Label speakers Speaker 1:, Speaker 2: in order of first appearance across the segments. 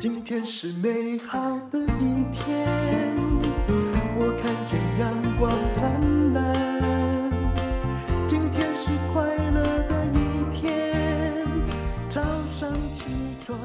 Speaker 1: 今天是美好的一天，我看见阳光灿烂。今天是快乐的一天，早上起床。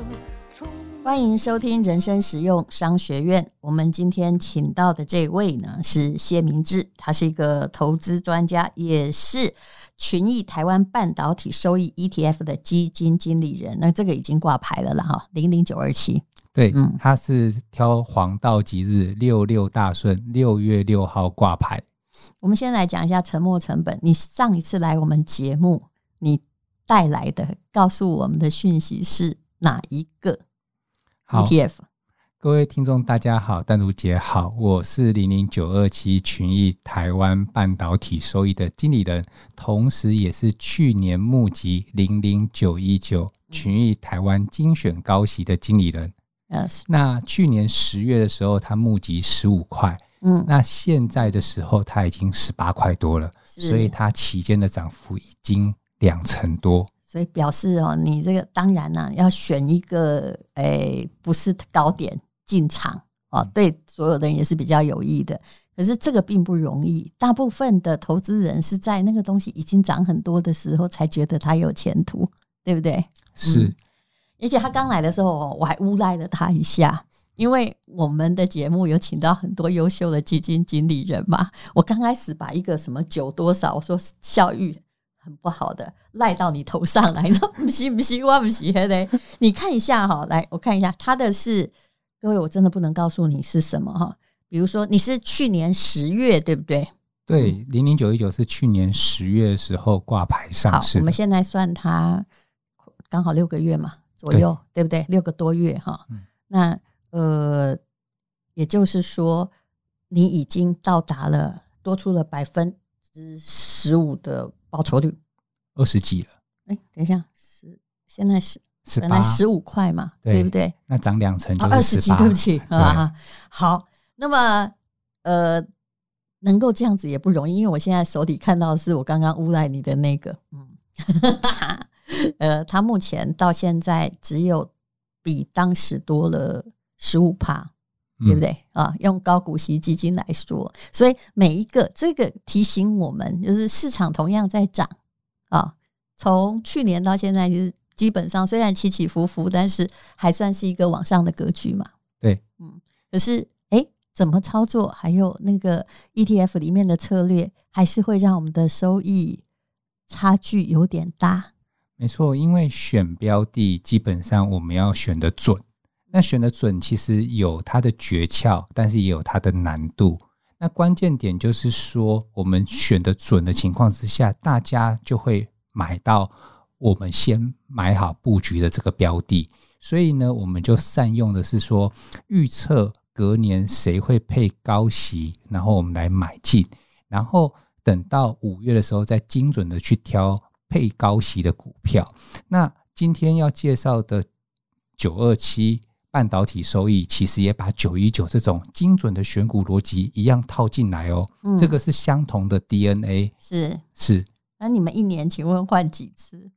Speaker 2: 欢迎收听人生实用商学院。我们今天请到的这位呢是谢明志，他是一个投资专家，也是群益台湾半导体收益 ETF 的基金经理人。那这个已经挂牌了了哈，零零九二七。
Speaker 3: 对，嗯，他是挑黄道吉日六六大顺，六月六号挂牌。
Speaker 2: 我们先来讲一下沉没成本。你上一次来我们节目，你带来的告诉我们的讯息是哪一个？
Speaker 3: 好
Speaker 2: ETF，
Speaker 3: 各位听众大家好，丹如姐好，我是零零九二七群益台湾半导体收益的经理人，同时也是去年募集零零九一九群益台湾精选高息的经理人。嗯，那去年十月的时候，它募集十五块，嗯，那现在的时候它已经十八块多了，所以它期间的涨幅已经两成多。
Speaker 2: 所以表示哦，你这个当然呢、啊，要选一个诶、欸，不是高点进场哦，对所有的人也是比较有益的。可是这个并不容易，大部分的投资人是在那个东西已经涨很多的时候才觉得它有前途，对不对？
Speaker 3: 是。嗯、
Speaker 2: 而且他刚来的时候，我还诬赖了他一下，因为我们的节目有请到很多优秀的基金经理人嘛。我刚开始把一个什么九多少，我说效益。很不好的赖到你头上来，你 说不行不行，我不行嘞。你看一下哈，来我看一下，他的是各位，我真的不能告诉你是什么哈。比如说你是去年十月对不对？
Speaker 3: 对，零零九一九是去年十月的时候挂牌上市。
Speaker 2: 好，我们现在算它刚好六个月嘛左右，对，对不对？六个多月哈。嗯、那呃，也就是说你已经到达了多出了百分之十五的。报酬率
Speaker 3: 二十几了，
Speaker 2: 哎，等一下，十现在是本来十五块嘛，对，对不对？
Speaker 3: 那涨两成就
Speaker 2: 二十几，对不起啊。好，那么呃，能够这样子也不容易，因为我现在手里看到的是我刚刚诬赖你的那个，嗯，呃，它目前到现在只有比当时多了十五趴。对不对啊？用高股息基金来说，所以每一个这个提醒我们，就是市场同样在涨啊。从去年到现在，就是基本上虽然起起伏伏，但是还算是一个往上的格局嘛。
Speaker 3: 对，
Speaker 2: 嗯。可是，哎，怎么操作？还有那个 ETF 里面的策略，还是会让我们的收益差距有点大。
Speaker 3: 没错，因为选标的基本上我们要选得准。那选的准其实有它的诀窍，但是也有它的难度。那关键点就是说，我们选的准的情况之下，大家就会买到我们先买好布局的这个标的。所以呢，我们就善用的是说，预测隔年谁会配高息，然后我们来买进，然后等到五月的时候再精准的去挑配高息的股票。那今天要介绍的九二七。半导体收益其实也把九一九这种精准的选股逻辑一样套进来哦，嗯、这个是相同的 DNA，
Speaker 2: 是
Speaker 3: 是。
Speaker 2: 那你们一年请问换几次？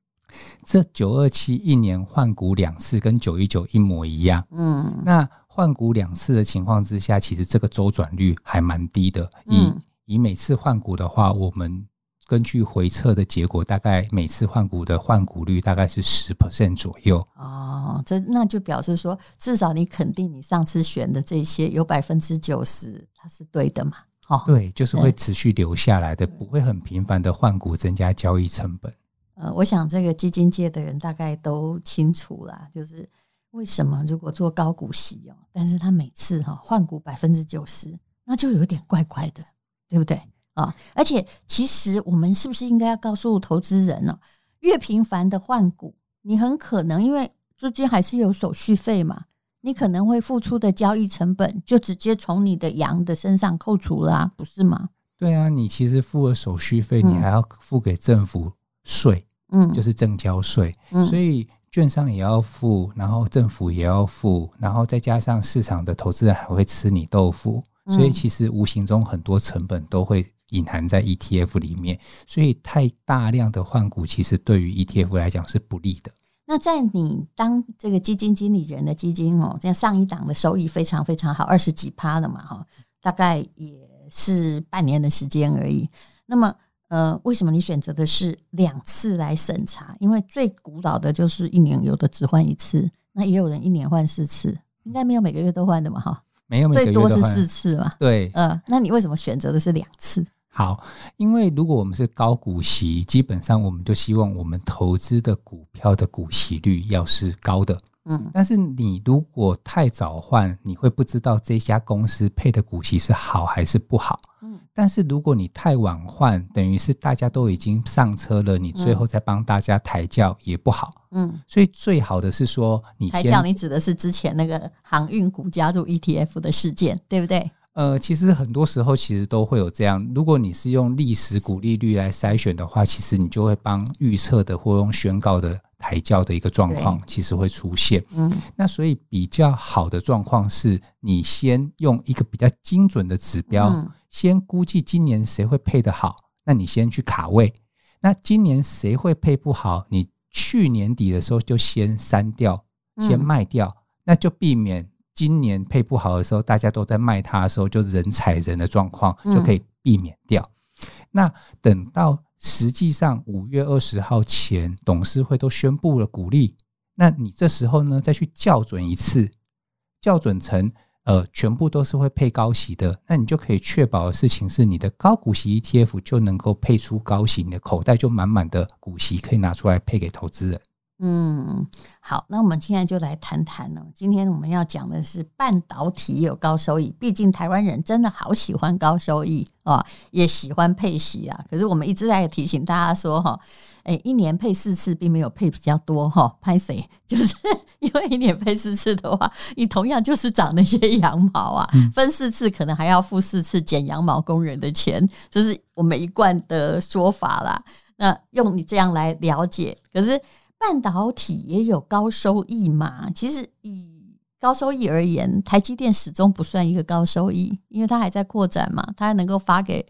Speaker 3: 这九二七一年换股两次，跟九一九一模一样。嗯，那换股两次的情况之下，其实这个周转率还蛮低的。以、嗯、以每次换股的话，我们。根据回测的结果，大概每次换股的换股率大概是十 percent 左右。
Speaker 2: 哦，这那就表示说，至少你肯定你上次选的这些有百分之九十它是对的嘛？哦，
Speaker 3: 对，就是会持续留下来的，不会很频繁的换股增加交易成本。
Speaker 2: 呃，我想这个基金界的人大概都清楚啦，就是为什么如果做高股息哦，但是他每次哈换股百分之九十，那就有点怪怪的，对不对？啊！而且，其实我们是不是应该要告诉投资人呢？越频繁的换股，你很可能因为中间还是有手续费嘛，你可能会付出的交易成本就直接从你的羊的身上扣除了啊，不是吗？
Speaker 3: 对啊，你其实付了手续费，你还要付给政府税，嗯，就是正交税，嗯，所以券商也要付，然后政府也要付，然后再加上市场的投资人还会吃你豆腐，所以其实无形中很多成本都会。隐含在 ETF 里面，所以太大量的换股，其实对于 ETF 来讲是不利的。
Speaker 2: 那在你当这个基金经理人的基金哦，像上一档的收益非常非常好，二十几趴了嘛哈，大概也是半年的时间而已。那么呃，为什么你选择的是两次来审查？因为最古老的就是一年有的只换一次，那也有人一年换四次，应该没有每个月都换的嘛哈？
Speaker 3: 没有，
Speaker 2: 最多是四次嘛？
Speaker 3: 对，
Speaker 2: 呃，那你为什么选择的是两次？
Speaker 3: 好，因为如果我们是高股息，基本上我们就希望我们投资的股票的股息率要是高的。嗯，但是你如果太早换，你会不知道这家公司配的股息是好还是不好。嗯，但是如果你太晚换，等于是大家都已经上车了，你最后再帮大家抬轿也不好。嗯，所以最好的是说你抬轿，
Speaker 2: 你指的是之前那个航运股加入 ETF 的事件，对不对？
Speaker 3: 呃，其实很多时候其实都会有这样。如果你是用历史股利率来筛选的话，其实你就会帮预测的或用宣告的抬轿的一个状况，其实会出现。嗯，那所以比较好的状况是你先用一个比较精准的指标，嗯、先估计今年谁会配得好，那你先去卡位。那今年谁会配不好，你去年底的时候就先删掉，先卖掉，嗯、那就避免。今年配不好的时候，大家都在卖它的时候，就人踩人的状况就可以避免掉。嗯、那等到实际上五月二十号前，董事会都宣布了鼓励，那你这时候呢，再去校准一次，校准成呃全部都是会配高息的，那你就可以确保的事情是，你的高股息 ETF 就能够配出高息，你的口袋就满满的股息可以拿出来配给投资人。
Speaker 2: 嗯，好，那我们现在就来谈谈呢。今天我们要讲的是半导体有高收益，毕竟台湾人真的好喜欢高收益啊，也喜欢配息啊。可是我们一直在提醒大家说，哈，诶，一年配四次，并没有配比较多哈。拍谁？就是因为一年配四次的话，你同样就是长那些羊毛啊，分四次可能还要付四次剪羊毛工人的钱，这是我们一贯的说法啦。那用你这样来了解，可是。半导体也有高收益嘛？其实以高收益而言，台积电始终不算一个高收益，因为它还在扩展嘛，它还能够发给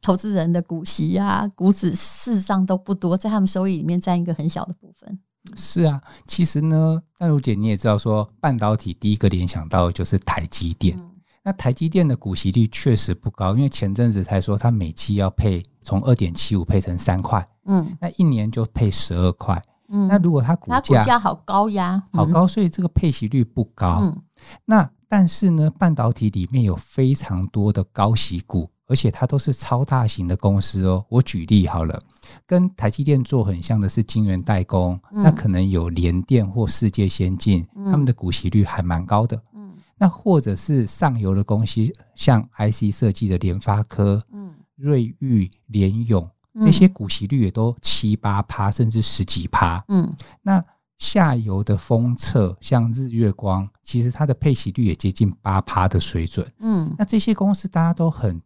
Speaker 2: 投资人的股息啊、股指事实上都不多，在他们收益里面占一个很小的部分。
Speaker 3: 是啊，其实呢，淡如姐你也知道说，说半导体第一个联想到的就是台积电。嗯、那台积电的股息率确实不高，因为前阵子才说它每期要配从二点七五配成三块，嗯，那一年就配十二块。嗯，那如果它股价，它股价
Speaker 2: 好高呀，
Speaker 3: 好高，所以这个配息率不高。嗯，那但是呢，半导体里面有非常多的高息股，而且它都是超大型的公司哦。我举例好了，跟台积电做很像的是晶圆代工，嗯、那可能有联电或世界先进，嗯、他们的股息率还蛮高的。嗯，那或者是上游的公司，像 IC 设计的联发科、嗯，瑞昱、联咏。那些股息率也都七八趴，甚至十几趴。嗯，那下游的封测，像日月光，其实它的配息率也接近八趴的水准。嗯，那这些公司大家都很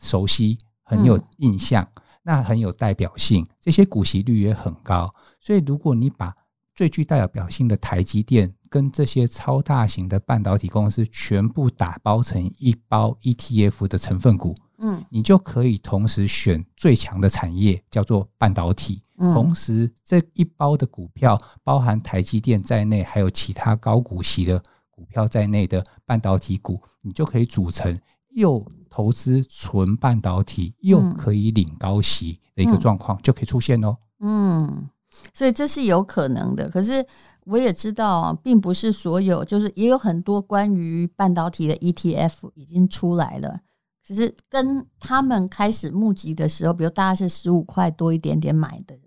Speaker 3: 熟悉，很有印象，嗯、那很有代表性，这些股息率也很高。所以，如果你把最具代表性的台积电跟这些超大型的半导体公司全部打包成一包 ETF 的成分股。嗯，你就可以同时选最强的产业，叫做半导体。嗯，同时这一包的股票包含台积电在内，还有其他高股息的股票在内的半导体股，你就可以组成又投资纯半导体，又可以领高息的一个状况，就可以出现哦。
Speaker 2: 嗯，所以这是有可能的。可是我也知道啊，并不是所有，就是也有很多关于半导体的 ETF 已经出来了。其实跟他们开始募集的时候，比如大家是十五块多一点点买的，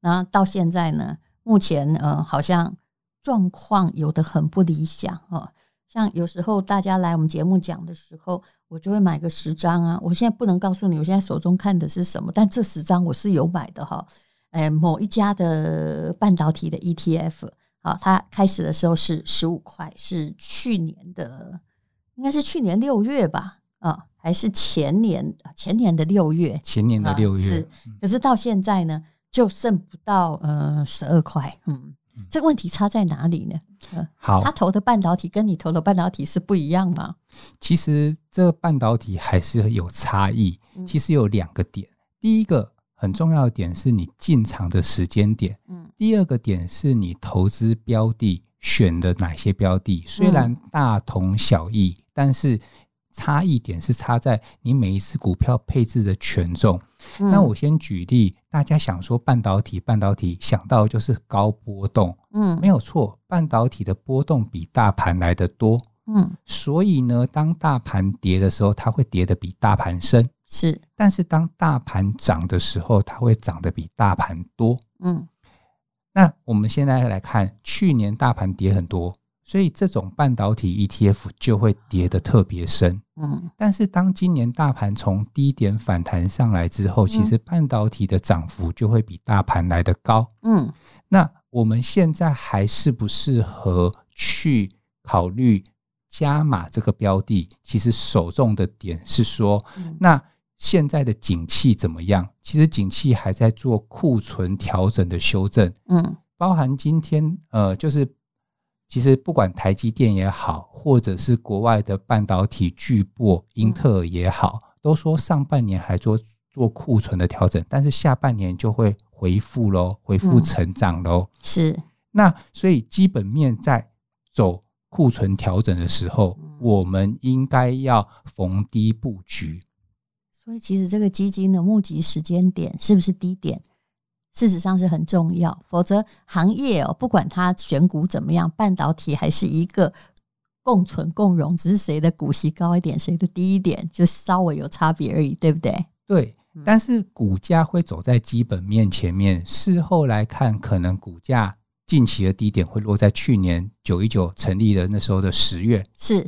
Speaker 2: 然后到现在呢，目前呃好像状况有的很不理想哦。像有时候大家来我们节目讲的时候，我就会买个十张啊。我现在不能告诉你，我现在手中看的是什么，但这十张我是有买的哈。哎，某一家的半导体的 ETF，好，它开始的时候是十五块，是去年的，应该是去年六月吧，啊。还是前年前年的六月，
Speaker 3: 前年的六月，
Speaker 2: 是，可是到现在呢，就剩不到呃十二块，嗯，这个问题差在哪里呢？
Speaker 3: 好，
Speaker 2: 他投的半导体跟你投的半导体是不一样吗？
Speaker 3: 其实这半导体还是有差异，其实有两个点，第一个。很重要的点是你进场的时间点。嗯，第二个点是你投资标的选的哪些标的，虽然大同小异，嗯、但是差异点是差在你每一次股票配置的权重。嗯、那我先举例，大家想说半导体，半导体想到就是高波动，嗯，没有错，半导体的波动比大盘来的多。嗯，所以呢，当大盘跌的时候，它会跌得比大盘深，
Speaker 2: 是。
Speaker 3: 但是当大盘涨的时候，它会涨得比大盘多。嗯，那我们现在来看，去年大盘跌很多，所以这种半导体 ETF 就会跌得特别深。嗯，但是当今年大盘从低点反弹上来之后，其实半导体的涨幅就会比大盘来得高。嗯，那我们现在还适不适合去考虑？加码这个标的，其实首重的点是说，那现在的景气怎么样？其实景气还在做库存调整的修正，嗯，包含今天呃，就是其实不管台积电也好，或者是国外的半导体巨擘英特尔也好，都说上半年还做做库存的调整，但是下半年就会恢复喽，恢复成长喽。
Speaker 2: 是，
Speaker 3: 那所以基本面在走。库存调整的时候，我们应该要逢低布局。
Speaker 2: 所以，其实这个基金的募集时间点是不是低点，事实上是很重要。否则，行业哦，不管它选股怎么样，半导体还是一个共存共荣，只是谁的股息高一点，谁的低一点，就稍微有差别而已，对不对？
Speaker 3: 对。但是股价会走在基本面前面，事后来看，可能股价。近期的低点会落在去年九一九成立的那时候的十月。
Speaker 2: 是，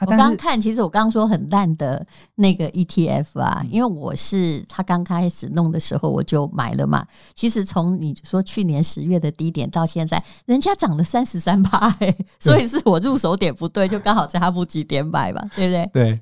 Speaker 2: 我刚刚看，其实我刚刚说很烂的那个 ETF 啊，因为我是他刚开始弄的时候我就买了嘛。其实从你说去年十月的低点到现在，人家涨了三十三趴，所以是我入手点不对，就刚好在他不及点买吧，对不对？
Speaker 3: 对。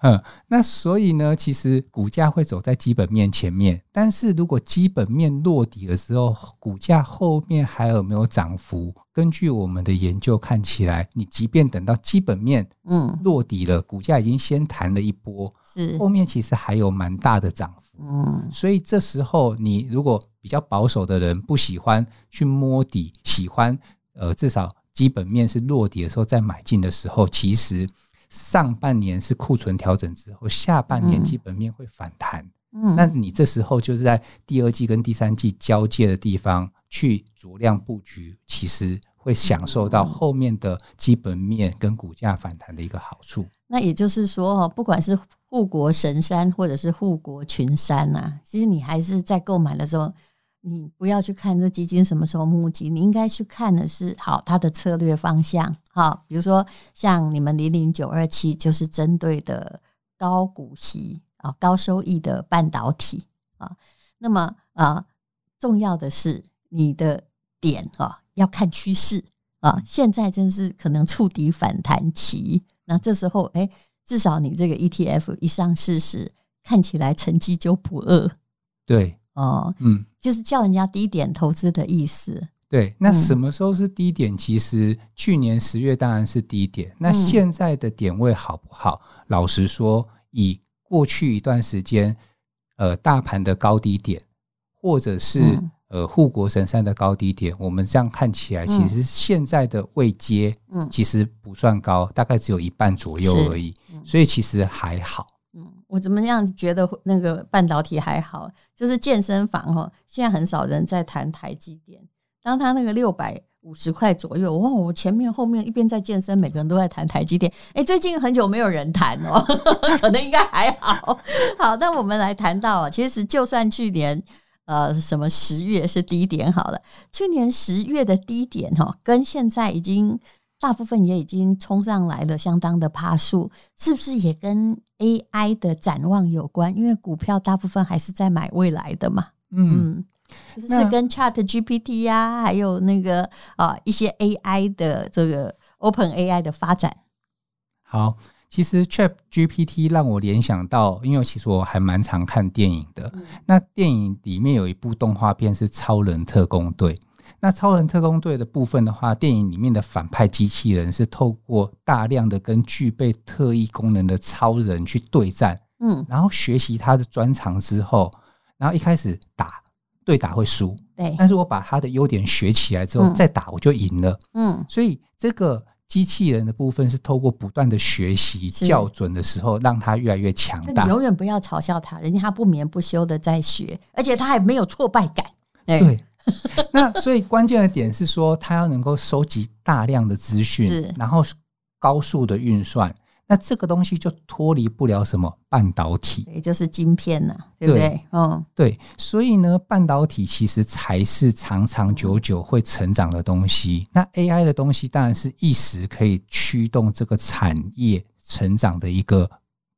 Speaker 3: 嗯，那所以呢，其实股价会走在基本面前面，但是如果基本面落底的时候，股价后面还有没有涨幅？根据我们的研究看起来，你即便等到基本面嗯落底了，股价已经先弹了一波，是后面其实还有蛮大的涨幅，嗯，所以这时候你如果比较保守的人不喜欢去摸底，喜欢呃至少基本面是落底的时候再买进的时候，其实。上半年是库存调整之后，下半年基本面会反弹。嗯，那你这时候就是在第二季跟第三季交界的地方去足量布局，其实会享受到后面的基本面跟股价反弹的一个好处。
Speaker 2: 那也就是说，不管是护国神山或者是护国群山呐，其实你还是在购买的时候。你不要去看这基金什么时候募集，你应该去看的是好它的策略方向。好，比如说像你们零零九二七就是针对的高股息啊、高收益的半导体啊。那么啊，重要的是你的点啊，要看趋势啊。现在真是可能触底反弹期，那这时候哎，至少你这个 ETF 一上市时，看起来成绩就不恶。
Speaker 3: 对。
Speaker 2: 哦，嗯，就是叫人家低点投资的意思。
Speaker 3: 对，那什么时候是低点？其实去年十月当然是低点。那现在的点位好不好？老实说，以过去一段时间，呃，大盘的高低点，或者是呃护国神山的高低点，我们这样看起来，其实现在的位阶，嗯，其实不算高，大概只有一半左右而已。所以其实还好。
Speaker 2: 我怎么样觉得那个半导体还好？就是健身房哈，现在很少人在谈台积电。当他那个六百五十块左右，哇，我前面后面一边在健身，每个人都在谈台积电。哎，最近很久没有人谈哦，可能应该还好。好，那我们来谈到，其实就算去年呃什么十月是低点好了，去年十月的低点哈，跟现在已经。大部分也已经冲上来了，相当的趴数，是不是也跟 AI 的展望有关？因为股票大部分还是在买未来的嘛。嗯，是不是跟 Chat GPT 呀、啊，还有那个啊一些 AI 的这个 Open AI 的发展？
Speaker 3: 好，其实 Chat GPT 让我联想到，因为其实我还蛮常看电影的。嗯、那电影里面有一部动画片是《超人特工队》。那超人特工队的部分的话，电影里面的反派机器人是透过大量的跟具备特异功能的超人去对战，嗯，然后学习他的专长之后，然后一开始打对打会输，
Speaker 2: 对，
Speaker 3: 但是我把他的优点学起来之后、嗯、再打我就赢了，嗯，所以这个机器人的部分是透过不断的学习校准的时候，让他越来越强大。
Speaker 2: 你永远不要嘲笑他，人家他不眠不休的在学，而且他还没有挫败感。
Speaker 3: 对，那所以关键的点是说，它要能够收集大量的资讯，然后高速的运算。那这个东西就脱离不了什么半导体，
Speaker 2: 也就是晶片呐、啊，对不对？嗯，
Speaker 3: 对。所以呢，半导体其实才是长长久久会成长的东西。那 AI 的东西当然是一时可以驱动这个产业成长的一个。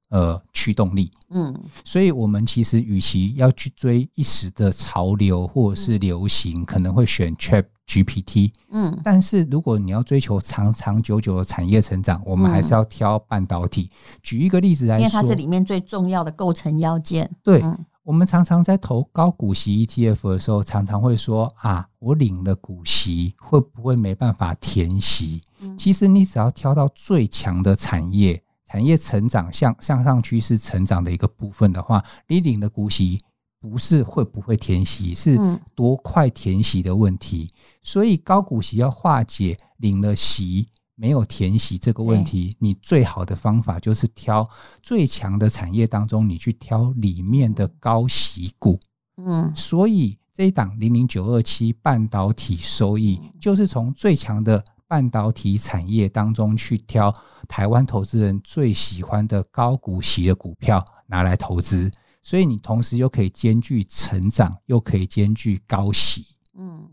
Speaker 3: 呃，驱动力，嗯，所以我们其实与其要去追一时的潮流或者是流行，可能会选 Chat GPT，嗯，但是如果你要追求长长久久的产业成长，我们还是要挑半导体。举一个例子来说，
Speaker 2: 因为它是里面最重要的构成要件。
Speaker 3: 对，我们常常在投高股息 ETF 的时候，常常会说啊，我领了股息会不会没办法填息？其实你只要挑到最强的产业。产业成长向向上趋势成长的一个部分的话，你领的股息不是会不会填息，是多快填息的问题。所以高股息要化解领了息没有填息这个问题，你最好的方法就是挑最强的产业当中，你去挑里面的高息股。嗯，所以这一档零零九二七半导体收益就是从最强的。半导体产业当中去挑台湾投资人最喜欢的高股息的股票拿来投资，所以你同时又可以兼具成长，又可以兼具高息。嗯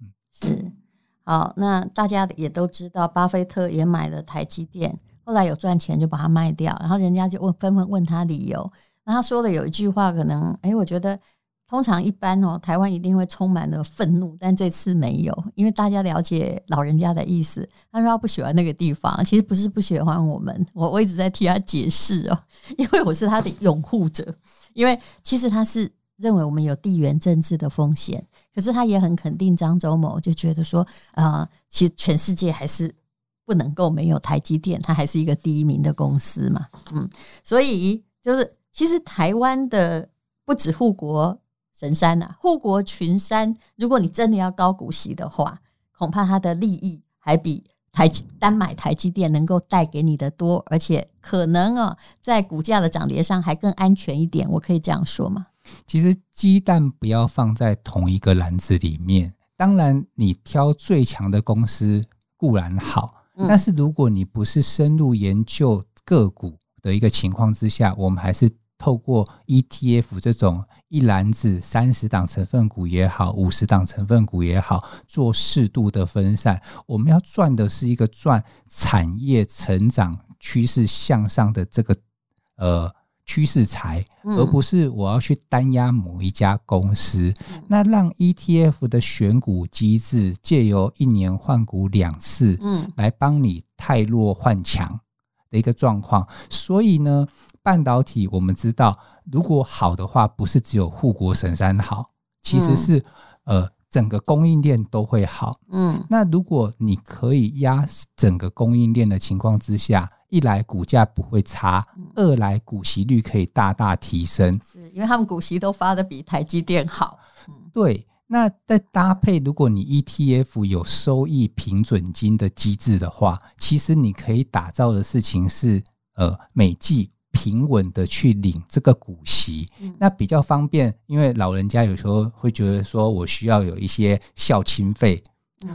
Speaker 2: 嗯，是好。那大家也都知道，巴菲特也买了台积电，后来有赚钱就把它卖掉，然后人家就问纷纷问他理由，那他说的有一句话，可能哎，我觉得。通常一般哦，台湾一定会充满了愤怒，但这次没有，因为大家了解老人家的意思。他说他不喜欢那个地方，其实不是不喜欢我们，我我一直在替他解释哦，因为我是他的拥护者。因为其实他是认为我们有地缘政治的风险，可是他也很肯定张忠谋，就觉得说，呃，其实全世界还是不能够没有台积电，它还是一个第一名的公司嘛。嗯，所以就是其实台湾的不止护国。神山呐、啊，护国群山。如果你真的要高股息的话，恐怕它的利益还比台单买台积电能够带给你的多，而且可能啊，在股价的涨跌上还更安全一点。我可以这样说吗？
Speaker 3: 其实鸡蛋不要放在同一个篮子里面。当然，你挑最强的公司固然好，嗯、但是如果你不是深入研究个股的一个情况之下，我们还是。透过 ETF 这种一篮子三十档成分股也好，五十档成分股也好，做适度的分散。我们要赚的是一个赚产业成长趋势向上的这个呃趋势财，而不是我要去单压某一家公司。那让 ETF 的选股机制借由一年换股两次，嗯，来帮你汰弱换强的一个状况。所以呢。半导体，我们知道，如果好的话，不是只有护国神山好，其实是呃整个供应链都会好。嗯，那如果你可以压整个供应链的情况之下，一来股价不会差，二来股息率可以大大提升，
Speaker 2: 是因为他们股息都发的比台积电好。
Speaker 3: 对，那再搭配，如果你 ETF 有收益平准金的机制的话，其实你可以打造的事情是呃每季。平稳的去领这个股息，那比较方便，因为老人家有时候会觉得说，我需要有一些孝亲费，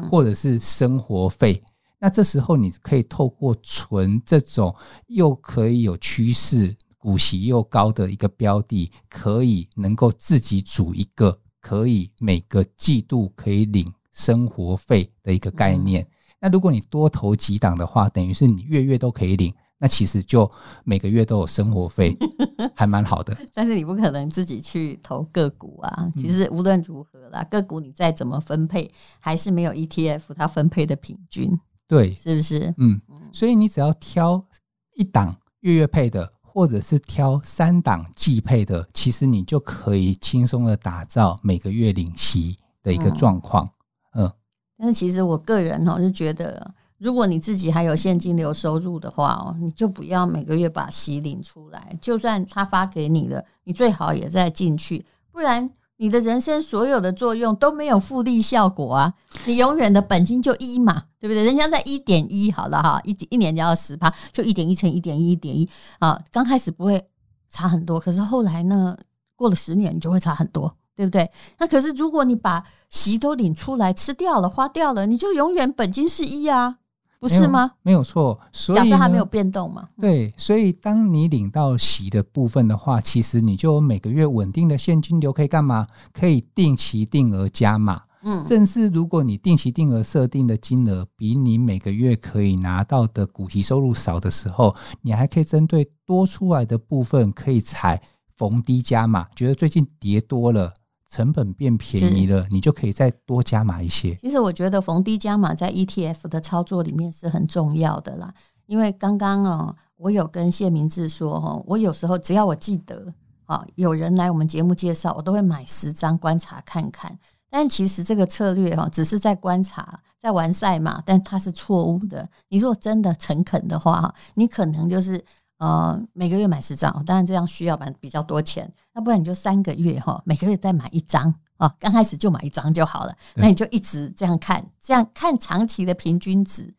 Speaker 3: 或者是生活费。那这时候你可以透过存这种又可以有趋势、股息又高的一个标的，可以能够自己组一个可以每个季度可以领生活费的一个概念。那如果你多投几档的话，等于是你月月都可以领。那其实就每个月都有生活费，还蛮好的。
Speaker 2: 但是你不可能自己去投个股啊。其实无论如何啦，个股你再怎么分配，还是没有 ETF 它分配的平均。
Speaker 3: 对，
Speaker 2: 是不是？
Speaker 3: 嗯。所以你只要挑一档月月配的，或者是挑三档季配的，其实你就可以轻松的打造每个月领息的一个状况。嗯。
Speaker 2: 但是其实我个人哈是觉得。如果你自己还有现金流收入的话哦，你就不要每个月把息领出来。就算他发给你了，你最好也再进去不然你的人生所有的作用都没有复利效果啊！你永远的本金就一嘛，对不对？人家在一点一好了哈，一一年就要十趴，就一点一乘一点一，一点一啊，刚开始不会差很多，可是后来呢，过了十年你就会差很多，对不对？那可是如果你把息都领出来吃掉了，花掉了，你就永远本金是一啊。不是吗？
Speaker 3: 没有错，所以
Speaker 2: 假设它没有变动嘛。
Speaker 3: 对，所以当你领到息的部分的话，其实你就每个月稳定的现金流，可以干嘛？可以定期定额加码。嗯，甚至如果你定期定额设定的金额比你每个月可以拿到的股息收入少的时候，你还可以针对多出来的部分，可以采逢低加码。觉得最近跌多了。成本变便宜了，你就可以再多加码一些。
Speaker 2: 其实我觉得逢低加码在 ETF 的操作里面是很重要的啦。因为刚刚哦，我有跟谢明志说哦，我有时候只要我记得啊，有人来我们节目介绍，我都会买十张观察看看。但其实这个策略哈，只是在观察，在玩赛马，但它是错误的。你如果真的诚恳的话，你可能就是。呃，每个月买十张，当然这样需要买比较多钱，那不然你就三个月哈，每个月再买一张啊，刚开始就买一张就好了。那你就一直这样看，这样看长期的平均值，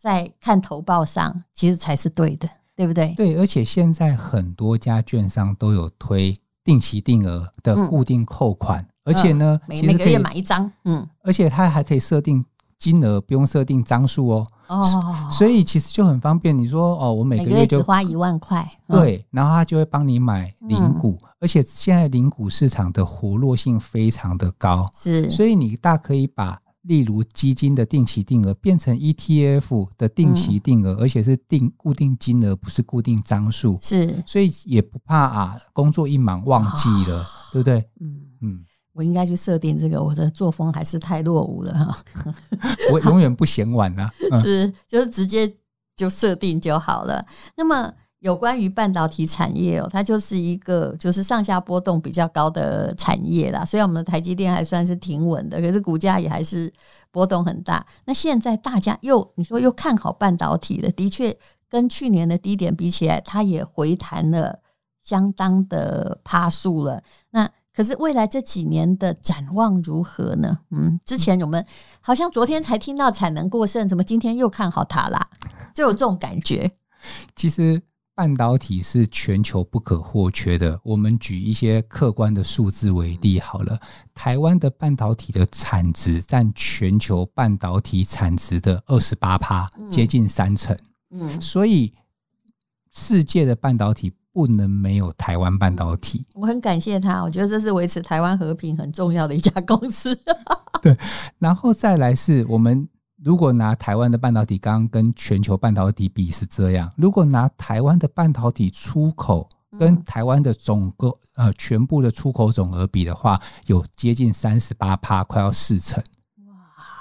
Speaker 2: 在看投报上，其实才是对的，对不对？
Speaker 3: 对，而且现在很多家券商都有推定期定额的固定扣款，嗯、而且呢，
Speaker 2: 每每个月买一张，嗯，
Speaker 3: 而且它还可以设定。金额不用设定张数哦，哦，所以其实就很方便。你说哦，我每个月就
Speaker 2: 只花一万块，
Speaker 3: 对，然后他就会帮你买零股，而且现在零股市场的活络性非常的高，是，所以你大可以把例如基金的定期定额变成 ETF 的定期定额，而且是定固定金额，不是固定张数，是，所以也不怕啊，工作一忙忘记了，对不对？嗯。嗯。
Speaker 2: 我应该去设定这个，我的作风还是太落伍了哈。
Speaker 3: 我永远不嫌晚啊，
Speaker 2: 是，就是直接就设定就好了。那么有关于半导体产业哦，它就是一个就是上下波动比较高的产业啦。虽然我们的台积电还算是挺稳的，可是股价也还是波动很大。那现在大家又你说又看好半导体的，的确跟去年的低点比起来，它也回弹了相当的趴数了。那可是未来这几年的展望如何呢？嗯，之前我们好像昨天才听到产能过剩，怎么今天又看好它啦？就有这种感觉。
Speaker 3: 其实半导体是全球不可或缺的。我们举一些客观的数字为例好了，台湾的半导体的产值占全球半导体产值的二十八趴，接近三成。嗯，所以世界的半导体。不能没有台湾半导体。
Speaker 2: 我很感谢他，我觉得这是维持台湾和平很重要的一家公司。
Speaker 3: 对，然后再来是我们如果拿台湾的半导体，刚刚跟全球半导体比是这样。如果拿台湾的半导体出口跟台湾的总个呃全部的出口总额比的话，有接近三十八趴，快要四成。哇！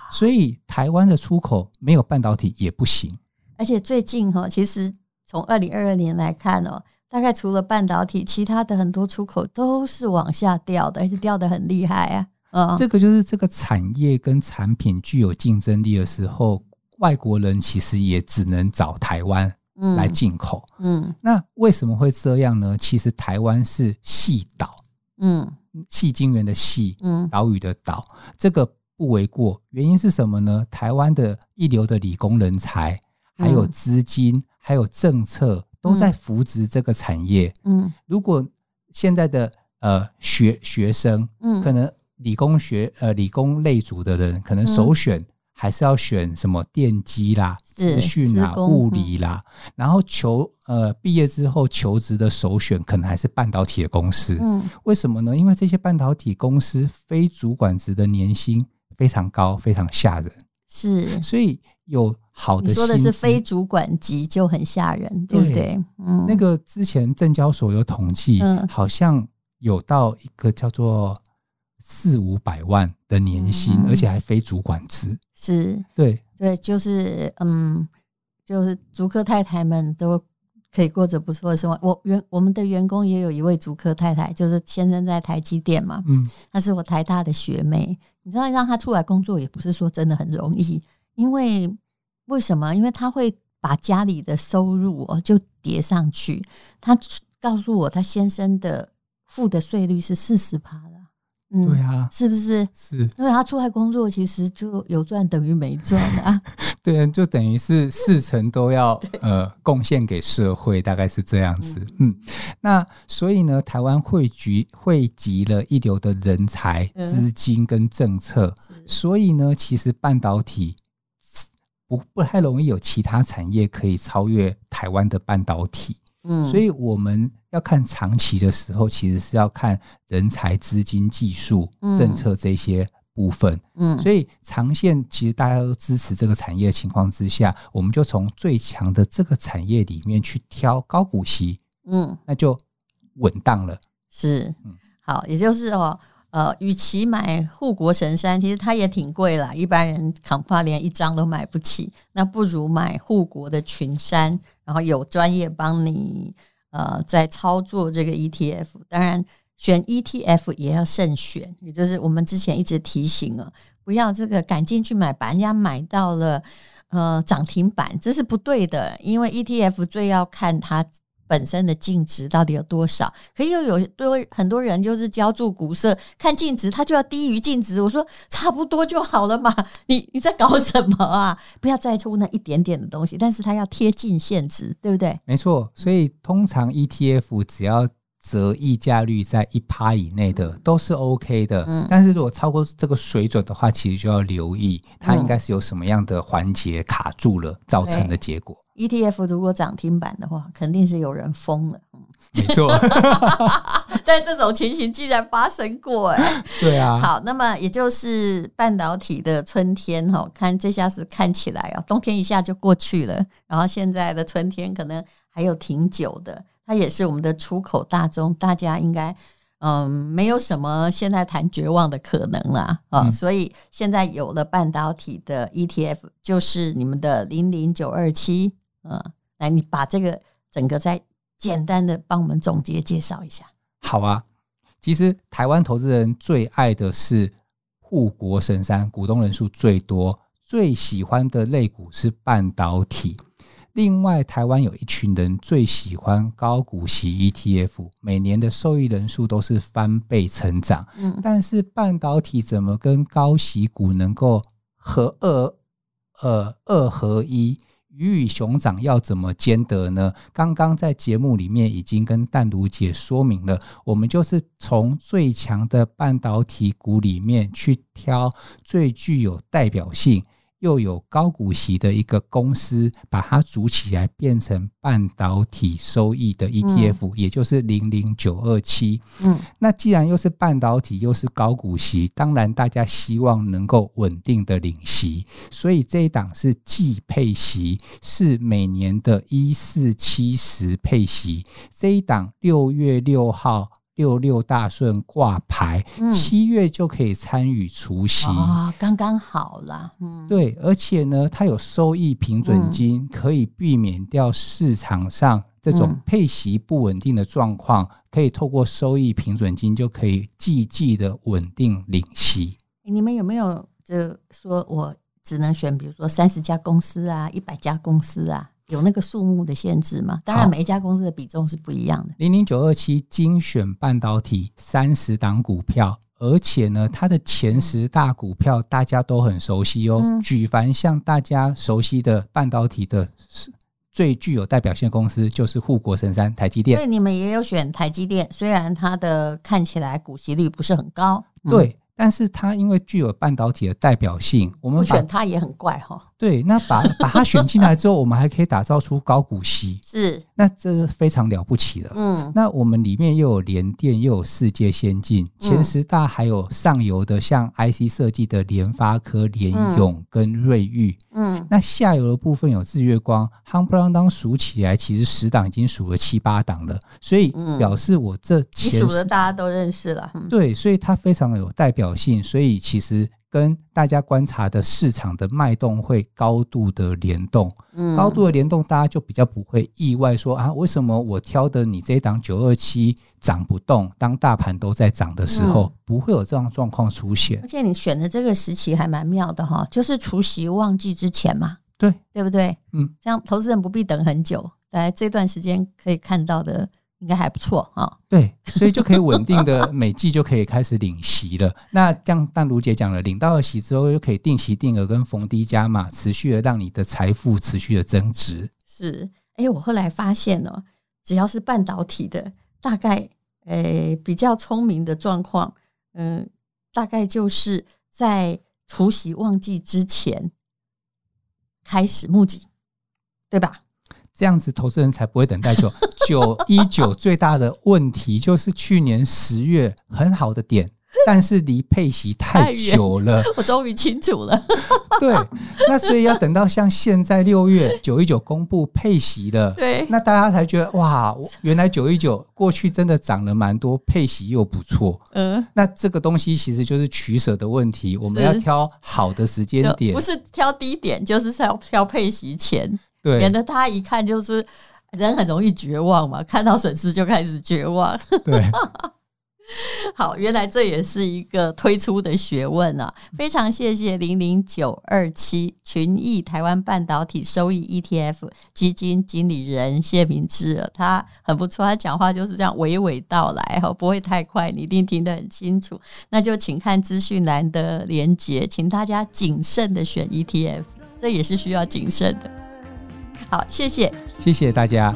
Speaker 3: 所以台湾的出口没有半导体也不行。
Speaker 2: 而且最近哈，其实从二零二二年来看哦。大概除了半导体，其他的很多出口都是往下掉的，而且掉的很厉害啊！嗯，
Speaker 3: 这个就是这个产业跟产品具有竞争力的时候，外国人其实也只能找台湾来进口。嗯，嗯，那为什么会这样呢？其实台湾是细岛，嗯，细晶圆的细，嗯，岛屿的岛，这个不为过。原因是什么呢？台湾的一流的理工人才，还有资金，还有政策。都在扶植这个产业。嗯，如果现在的呃学学生，嗯，可能理工学呃理工类组的人，可能首选还是要选什么电机啦、资讯啦、物理啦，然后求呃毕业之后求职的首选可能还是半导体的公司。嗯，为什么呢？因为这些半导体公司非主管职的年薪非常高，非常吓人。是，所以有。好的，
Speaker 2: 你说的是非主管级就很吓人，对不对？
Speaker 3: 嗯，那个之前证交所有统计，嗯，好像有到一个叫做四五百万的年薪，嗯，而且还非主管职，
Speaker 2: 是，
Speaker 3: 对，
Speaker 2: 对，就是嗯，就是竹科太太们都可以过着不错的生活。我员我们的员工也有一位竹科太太，就是先生在台积电嘛，嗯，她是我台大的学妹，你知道让她出来工作也不是说真的很容易，因为。为什么？因为他会把家里的收入哦就叠上去。他告诉我，他先生的付的税率是四十趴了。嗯，
Speaker 3: 对啊，
Speaker 2: 是不是？
Speaker 3: 是，
Speaker 2: 因为他出来工作，其实就有赚等于没赚啊。
Speaker 3: 对啊，就等于是四成都要 呃贡献给社会，大概是这样子。嗯，那所以呢，台湾汇聚汇集了一流的人才、资金跟政策，所以呢，其实半导体不不太容易有其他产业可以超越台湾的半导体。嗯，所以我们要看长期的时候，其实是要看人才、资金、技术、政策这些部分。嗯，所以长线其实大家都支持这个产业的情况之下，我们就从最强的这个产业里面去挑高股息，嗯，那就稳当了。
Speaker 2: 是，嗯，好，也就是哦，呃，与其买护国神山，其实它也挺贵啦，一般人恐怕连一张都买不起，那不如买护国的群山。然后有专业帮你呃在操作这个 ETF，当然选 ETF 也要慎选，也就是我们之前一直提醒了，不要这个赶进去买，把人家买到了呃涨停板，这是不对的，因为 ETF 最要看它。本身的净值到底有多少？可又有多很多人就是浇筑股色，看净值它就要低于净值。我说差不多就好了嘛，你你在搞什么啊？不要再出那一点点的东西，但是它要贴近现值，对不对？
Speaker 3: 没错，所以通常 ETF 只要折溢价率在一趴以内的都是 OK 的。嗯，但是如果超过这个水准的话，其实就要留意它应该是有什么样的环节卡住了造成的结果。
Speaker 2: ETF 如果涨停板的话，肯定是有人疯了。
Speaker 3: 嗯没错，
Speaker 2: 但这种情形竟然发生过哎。
Speaker 3: 对啊。
Speaker 2: 好，那么也就是半导体的春天哈，看这下子看起来啊，冬天一下就过去了，然后现在的春天可能还有挺久的。它也是我们的出口大宗，大家应该嗯没有什么现在谈绝望的可能啦啊。嗯、所以现在有了半导体的 ETF，就是你们的零零九二七。嗯，来，你把这个整个再简单的帮我们总结介绍一下。
Speaker 3: 好啊，其实台湾投资人最爱的是护国神山，股东人数最多，最喜欢的类股是半导体。另外，台湾有一群人最喜欢高股息 ETF，每年的受益人数都是翻倍成长。嗯，但是半导体怎么跟高息股能够合二呃二合一？鱼与熊掌要怎么兼得呢？刚刚在节目里面已经跟淡如姐说明了，我们就是从最强的半导体股里面去挑最具有代表性。又有高股息的一个公司，把它组起来变成半导体收益的 ETF，嗯，也就是零零九二七。嗯，那既然又是半导体，又是高股息，当然大家希望能够稳定的领息，所以这一档是季配息，是每年的一四七十配息。这一档六月六号。六六大顺挂牌，七月就可以参与除息
Speaker 2: 啊，刚刚好啦。嗯，
Speaker 3: 对，而且呢，它有收益平准金，可以避免掉市场上这种配息不稳定的状况，可以透过收益平准金就可以季季的稳定领息。
Speaker 2: 你们有没有就说我只能选，比如说三十家公司啊，一百家公司啊？有那个数目的限制吗？当然，每一家公司的比重是不一样的。
Speaker 3: 零零九二七精选半导体三十档股票，而且呢，它的前十大股票大家都很熟悉哦。嗯、举凡像大家熟悉的半导体的最具有代表性的公司，就是护国神山台积电。
Speaker 2: 对，你们也有选台积电，虽然它的看起来股息率不是很高。
Speaker 3: 嗯、对。但是它因为具有半导体的代表性，我们
Speaker 2: 选它也很怪哈。
Speaker 3: 对，那把 把它选进来之后，我们还可以打造出高股息，
Speaker 2: 是，
Speaker 3: 那这是非常了不起的。嗯，那我们里面又有联电，又有世界先进，前十大还有上游的，像 IC 设计的联发科、联咏跟瑞昱。嗯，那下游的部分有日月光，夯不啷当数起来，其实十档已经数了七八档了，所以表示我这前
Speaker 2: 数的大家都认识了。
Speaker 3: 对，所以它非常有代表性，所以其实跟大家观察的市场的脉动会高度的联动。嗯，高度的联动，大家就比较不会意外说啊，为什么我挑的你这一档九二七涨不动？当大盘都在涨的时候，嗯、不会有这样状况出现。
Speaker 2: 而且你选的这个时期还蛮妙的哈，就是除夕旺季之前嘛，
Speaker 3: 对，
Speaker 2: 对不对？
Speaker 3: 嗯，
Speaker 2: 这样投资人不必等很久，在这段时间可以看到的应该还不错啊。
Speaker 3: 对，所以就可以稳定的每季就可以开始领息了。那像但卢姐讲了，领到了息之后，又可以定期定额跟逢低加码，持续的让你的财富持续的增值。
Speaker 2: 是，哎，我后来发现呢，只要是半导体的，大概诶比较聪明的状况，嗯，大概就是在除夕旺季之前开始募集，对吧？
Speaker 3: 这样子，投资人才不会等待久。九一九最大的问题就是去年十月很好的点，但是离配息太久了。
Speaker 2: 我终于清楚了。
Speaker 3: 对，那所以要等到像现在六月九一九公布配息了，对，那大家才觉得哇，原来九一九过去真的涨了蛮多，配息又不错。嗯，那这个东西其实就是取舍的问题，我们要挑好的时间点，
Speaker 2: 不是挑低点，就是要挑配息前。对，免得他一看就是人很容易绝望嘛，看到损失就开始绝望。对，好，原来这也是一个推出的学问啊！非常谢谢零零九二七群益台湾半导体收益 ETF 基金经理人谢明志，他很不错，他讲话就是这样娓娓道来，哈，不会太快，你一定听得很清楚。那就请看资讯栏的连接，请大家谨慎的选 ETF，这也是需要谨慎的。好，谢谢，
Speaker 3: 谢谢大家。